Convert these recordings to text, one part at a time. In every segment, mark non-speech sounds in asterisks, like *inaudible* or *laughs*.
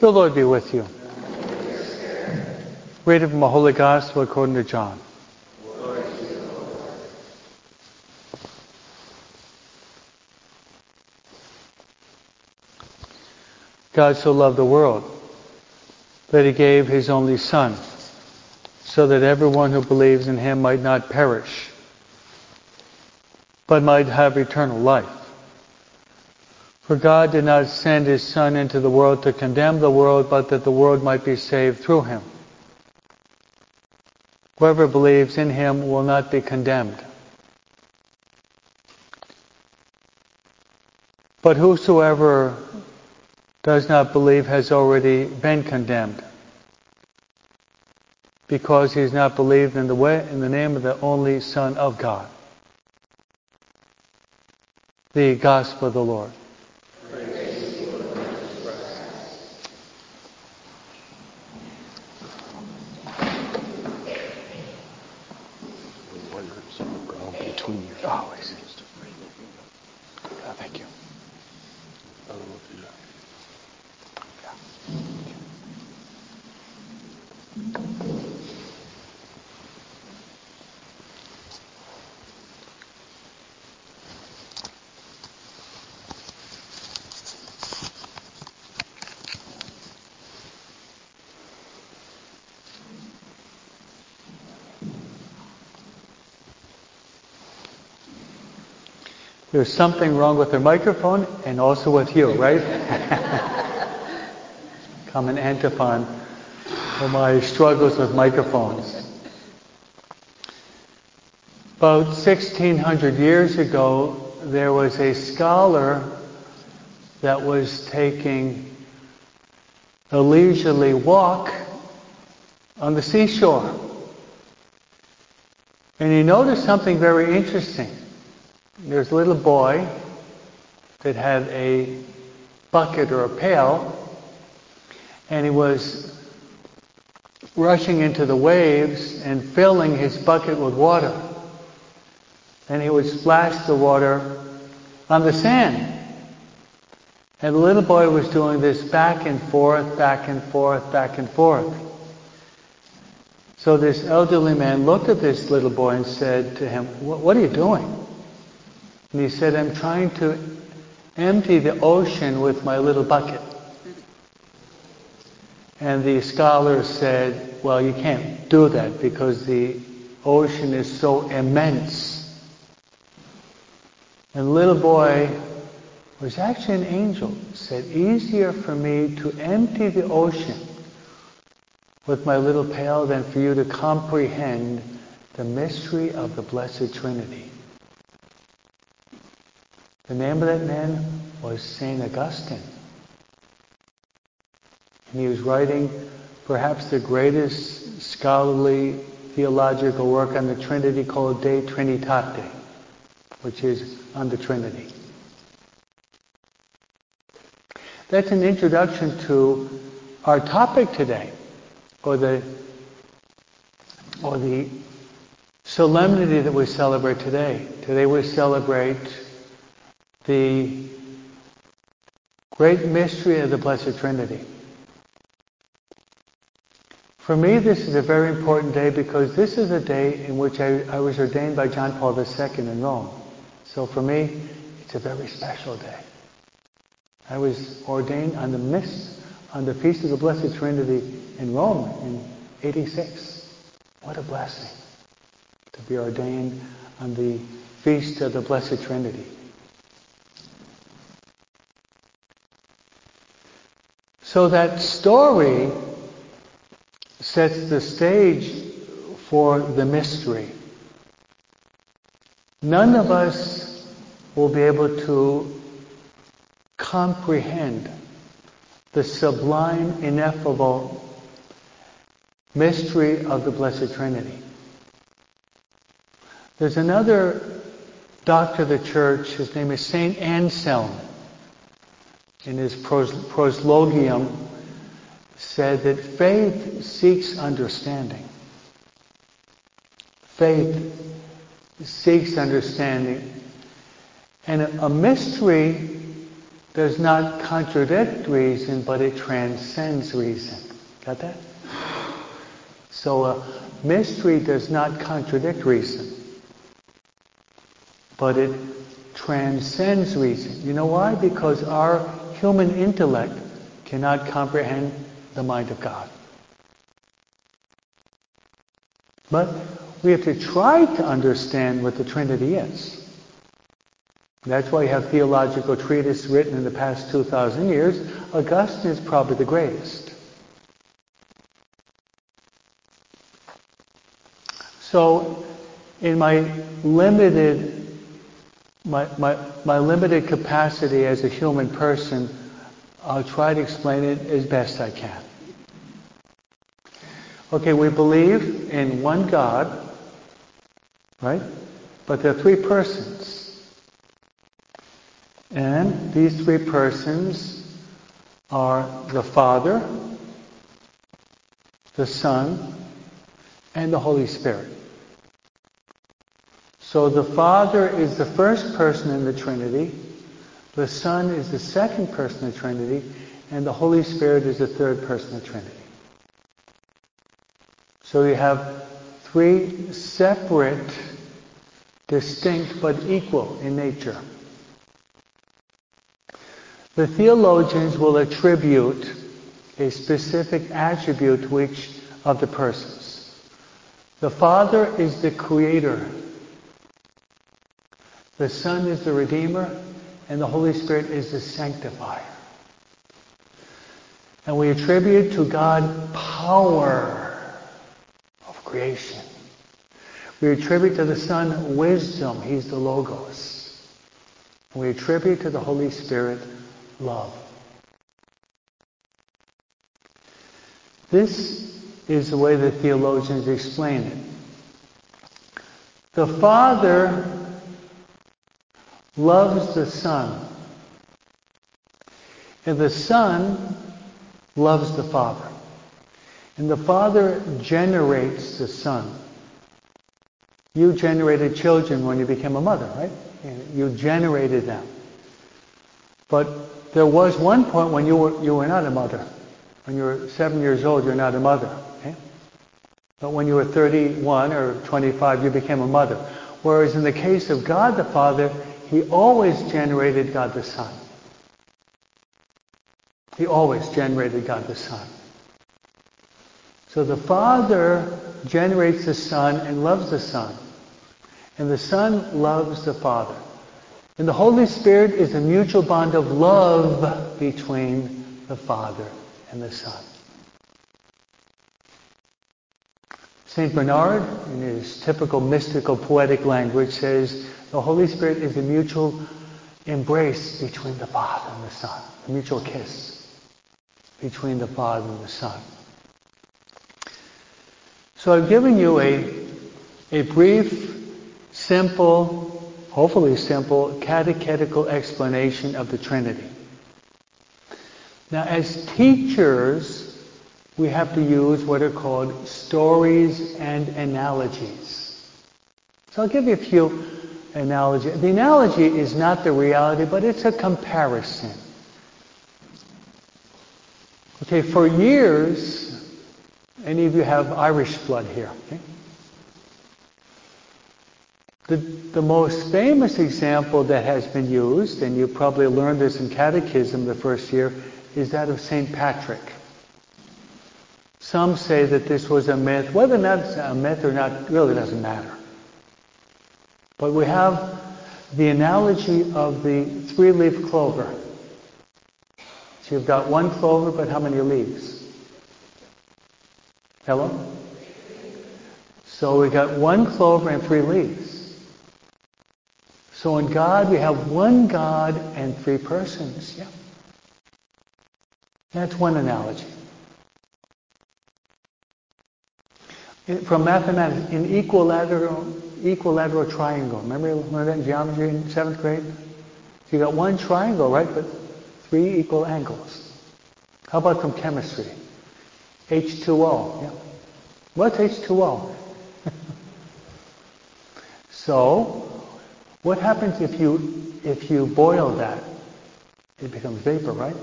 The Lord be with you. Reading from the Holy Gospel according to John. God so loved the world that he gave his only Son, so that everyone who believes in him might not perish, but might have eternal life. For God did not send his Son into the world to condemn the world, but that the world might be saved through him. Whoever believes in him will not be condemned. But whosoever does not believe has already been condemned because he has not believed in the way in the name of the only Son of God. The Gospel of the Lord. always. There's something wrong with the microphone and also with you, right? *laughs* Common antiphon for my struggles with microphones. About 1600 years ago, there was a scholar that was taking a leisurely walk on the seashore. And he noticed something very interesting. There's a little boy that had a bucket or a pail, and he was rushing into the waves and filling his bucket with water. And he would splash the water on the sand. And the little boy was doing this back and forth, back and forth, back and forth. So this elderly man looked at this little boy and said to him, What are you doing? And he said, I'm trying to empty the ocean with my little bucket. And the scholar said, well, you can't do that because the ocean is so immense. And the little boy was actually an angel, said, easier for me to empty the ocean with my little pail than for you to comprehend the mystery of the Blessed Trinity. The name of that man was St. Augustine. And he was writing perhaps the greatest scholarly theological work on the Trinity called De Trinitate, which is on the Trinity. That's an introduction to our topic today, or the or the solemnity that we celebrate today. Today we celebrate the great mystery of the Blessed Trinity. For me, this is a very important day because this is a day in which I, I was ordained by John Paul II in Rome. So for me, it's a very special day. I was ordained on the miss, on the Feast of the Blessed Trinity in Rome in 86. What a blessing to be ordained on the Feast of the Blessed Trinity. So that story sets the stage for the mystery. None of us will be able to comprehend the sublime, ineffable mystery of the Blessed Trinity. There's another doctor of the church, his name is Saint Anselm in his proslogium said that faith seeks understanding. Faith seeks understanding. And a mystery does not contradict reason, but it transcends reason. Got that? So a mystery does not contradict reason, but it transcends reason. You know why? Because our human intellect cannot comprehend the mind of God. But we have to try to understand what the Trinity is. That's why you have theological treatises written in the past 2,000 years. Augustine is probably the greatest. So, in my limited, my, my, my limited capacity as a human person, I'll try to explain it as best I can. Okay, we believe in one God, right? But there are three persons. And these three persons are the Father, the Son, and the Holy Spirit. So the Father is the first person in the Trinity, the Son is the second person in the Trinity, and the Holy Spirit is the third person in the Trinity. So you have three separate, distinct, but equal in nature. The theologians will attribute a specific attribute to each of the persons. The Father is the creator. The Son is the Redeemer, and the Holy Spirit is the sanctifier. And we attribute to God power of creation. We attribute to the Son wisdom. He's the Logos. We attribute to the Holy Spirit love. This is the way the theologians explain it. The Father loves the Son. And the Son loves the Father. And the Father generates the Son. You generated children when you became a mother, right? You generated them. But there was one point when you were, you were not a mother. When you were seven years old, you're not a mother. Okay? But when you were 31 or 25, you became a mother. Whereas in the case of God the Father, He always generated God the Son. He always generated God the Son. So the Father generates the Son and loves the Son. And the Son loves the Father. And the Holy Spirit is a mutual bond of love between the Father and the Son. St. Bernard, in his typical mystical poetic language, says the Holy Spirit is a mutual embrace between the Father and the Son, a mutual kiss between the Father and the Son. So I've given you a, a brief, simple, hopefully simple, catechetical explanation of the Trinity. Now, as teachers, we have to use what are called stories and analogies. So I'll give you a few analogies. The analogy is not the reality, but it's a comparison. Okay, for years, any of you have Irish blood here? Okay? The, the most famous example that has been used, and you probably learned this in catechism the first year, is that of St. Patrick. Some say that this was a myth. Whether or not it's a myth or not really doesn't matter. But we have the analogy of the three-leaf clover. So you've got one clover, but how many leaves? Hello? So we got one clover and three leaves. So in God we have one God and three persons. Yeah. That's one analogy. From mathematics, in equilateral, equilateral triangle. Remember learned that in geometry in seventh grade? So you got one triangle, right? But three equal angles. How about from chemistry? H2O. Yeah. What's H2O? *laughs* so, what happens if you if you boil that? it becomes vapor, right?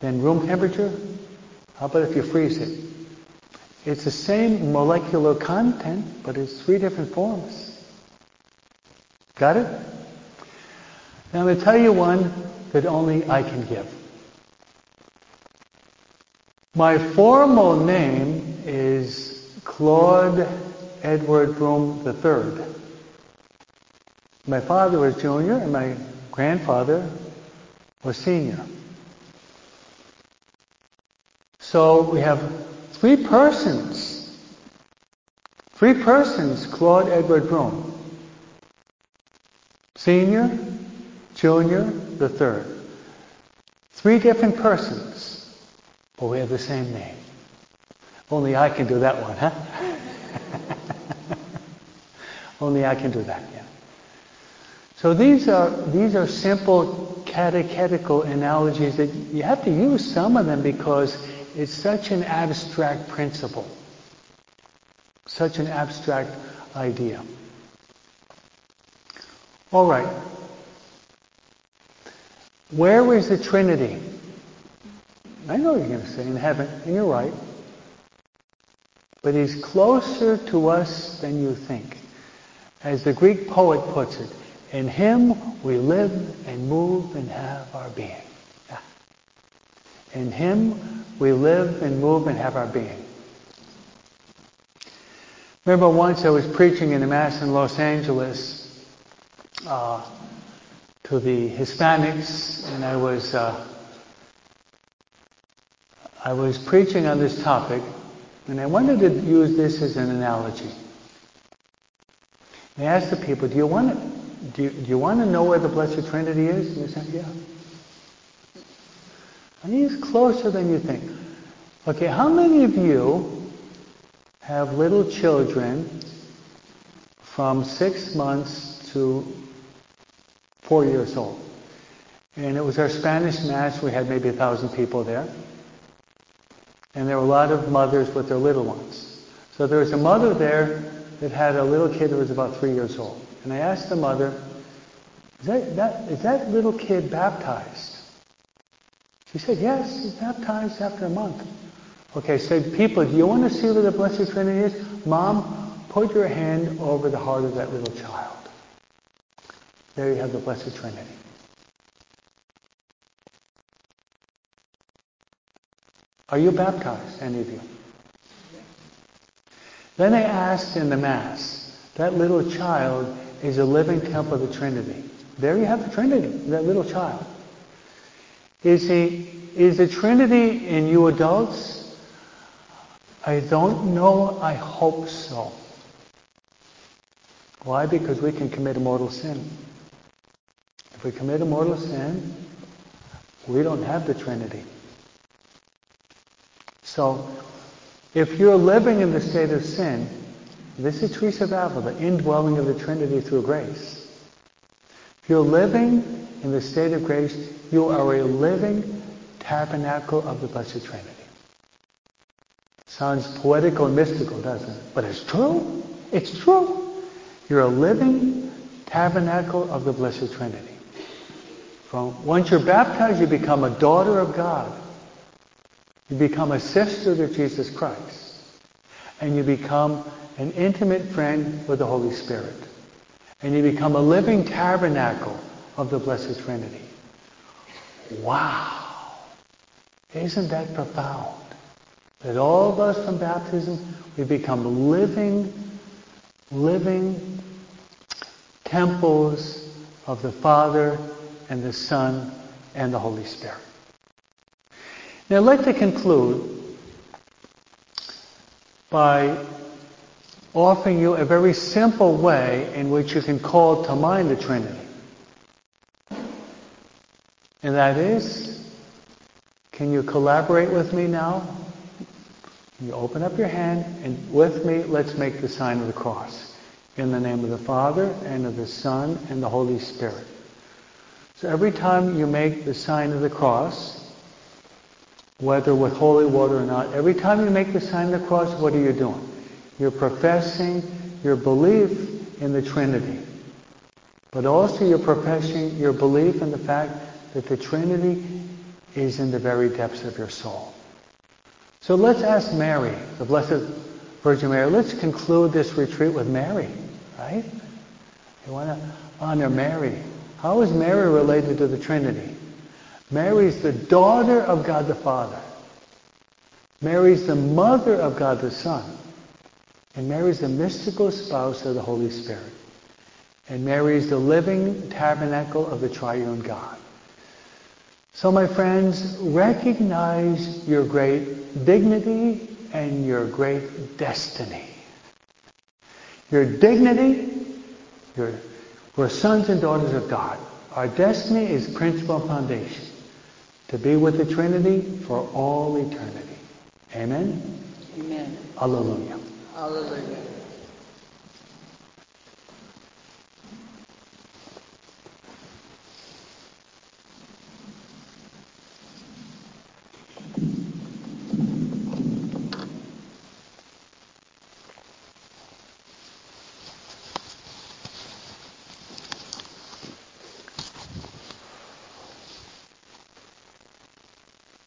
Then room temperature, how about if you freeze it? It's the same molecular content, but it's three different forms. Got it? Now I'm going to tell you one that only I can give. My formal name is Claude Edward Broom III. My father was junior and my grandfather was senior. So we have three persons. Three persons, Claude Edward Broom. Senior, junior, the third. Three different persons, but we have the same name. Only I can do that one, huh? *laughs* Only I can do that, yeah. So these are these are simple catechetical analogies that you have to use some of them because it's such an abstract principle, such an abstract idea. All right. Where is the Trinity? I know you're going to say in heaven, and you're right. But he's closer to us than you think. As the Greek poet puts it, in him we live and move and have our being. Ah. In him we live and move and have our being. Remember once I was preaching in a mass in Los Angeles uh, to the Hispanics, and I was uh, I was preaching on this topic, and I wanted to use this as an analogy. I asked the people, "Do you want to, do you, do you want to know where the Blessed Trinity is?" And they said, "Yeah." And he's closer than you think. Okay, how many of you have little children from six months to four years old? And it was our Spanish Mass. We had maybe a thousand people there. And there were a lot of mothers with their little ones. So there was a mother there that had a little kid that was about three years old. And I asked the mother, is that, that, is that little kid baptized? She said, yes, he's baptized after a month. Okay, so people, do you want to see where the Blessed Trinity is? Mom, put your hand over the heart of that little child. There you have the Blessed Trinity. Are you baptized, any of you? Then they asked in the Mass, that little child is a living temple of the Trinity. There you have the Trinity, that little child. Is he is the Trinity in you adults? I don't know. I hope so. Why? Because we can commit a mortal sin. If we commit a mortal sin, we don't have the Trinity. So, if you're living in the state of sin, this is Teresa of Avila, the indwelling of the Trinity through grace. You're living in the state of grace, you are a living tabernacle of the Blessed Trinity. Sounds poetical and mystical, doesn't it? But it's true. It's true. You're a living tabernacle of the Blessed Trinity. From once you're baptized, you become a daughter of God. You become a sister to Jesus Christ. And you become an intimate friend with the Holy Spirit. And you become a living tabernacle of the Blessed Trinity. Wow. Isn't that profound? That all of us from baptism, we become living, living temples of the Father and the Son and the Holy Spirit. Now I'd like to conclude by offering you a very simple way in which you can call to mind the Trinity. And that is, can you collaborate with me now? You open up your hand and with me, let's make the sign of the cross. In the name of the Father and of the Son and the Holy Spirit. So every time you make the sign of the cross, whether with holy water or not, every time you make the sign of the cross, what are you doing? You're professing your belief in the Trinity. But also you're professing your belief in the fact that the Trinity is in the very depths of your soul. So let's ask Mary, the Blessed Virgin Mary. Let's conclude this retreat with Mary, right? You want to honor Mary. How is Mary related to the Trinity? Mary is the daughter of God the Father. Mary is the mother of God the Son. And Mary is the mystical spouse of the Holy Spirit. And Mary is the living tabernacle of the triune God. So my friends, recognize your great dignity and your great destiny. Your dignity, your, we're sons and daughters of God. Our destiny is principal foundation to be with the Trinity for all eternity. Amen? Amen. Alleluia. Hallelujah.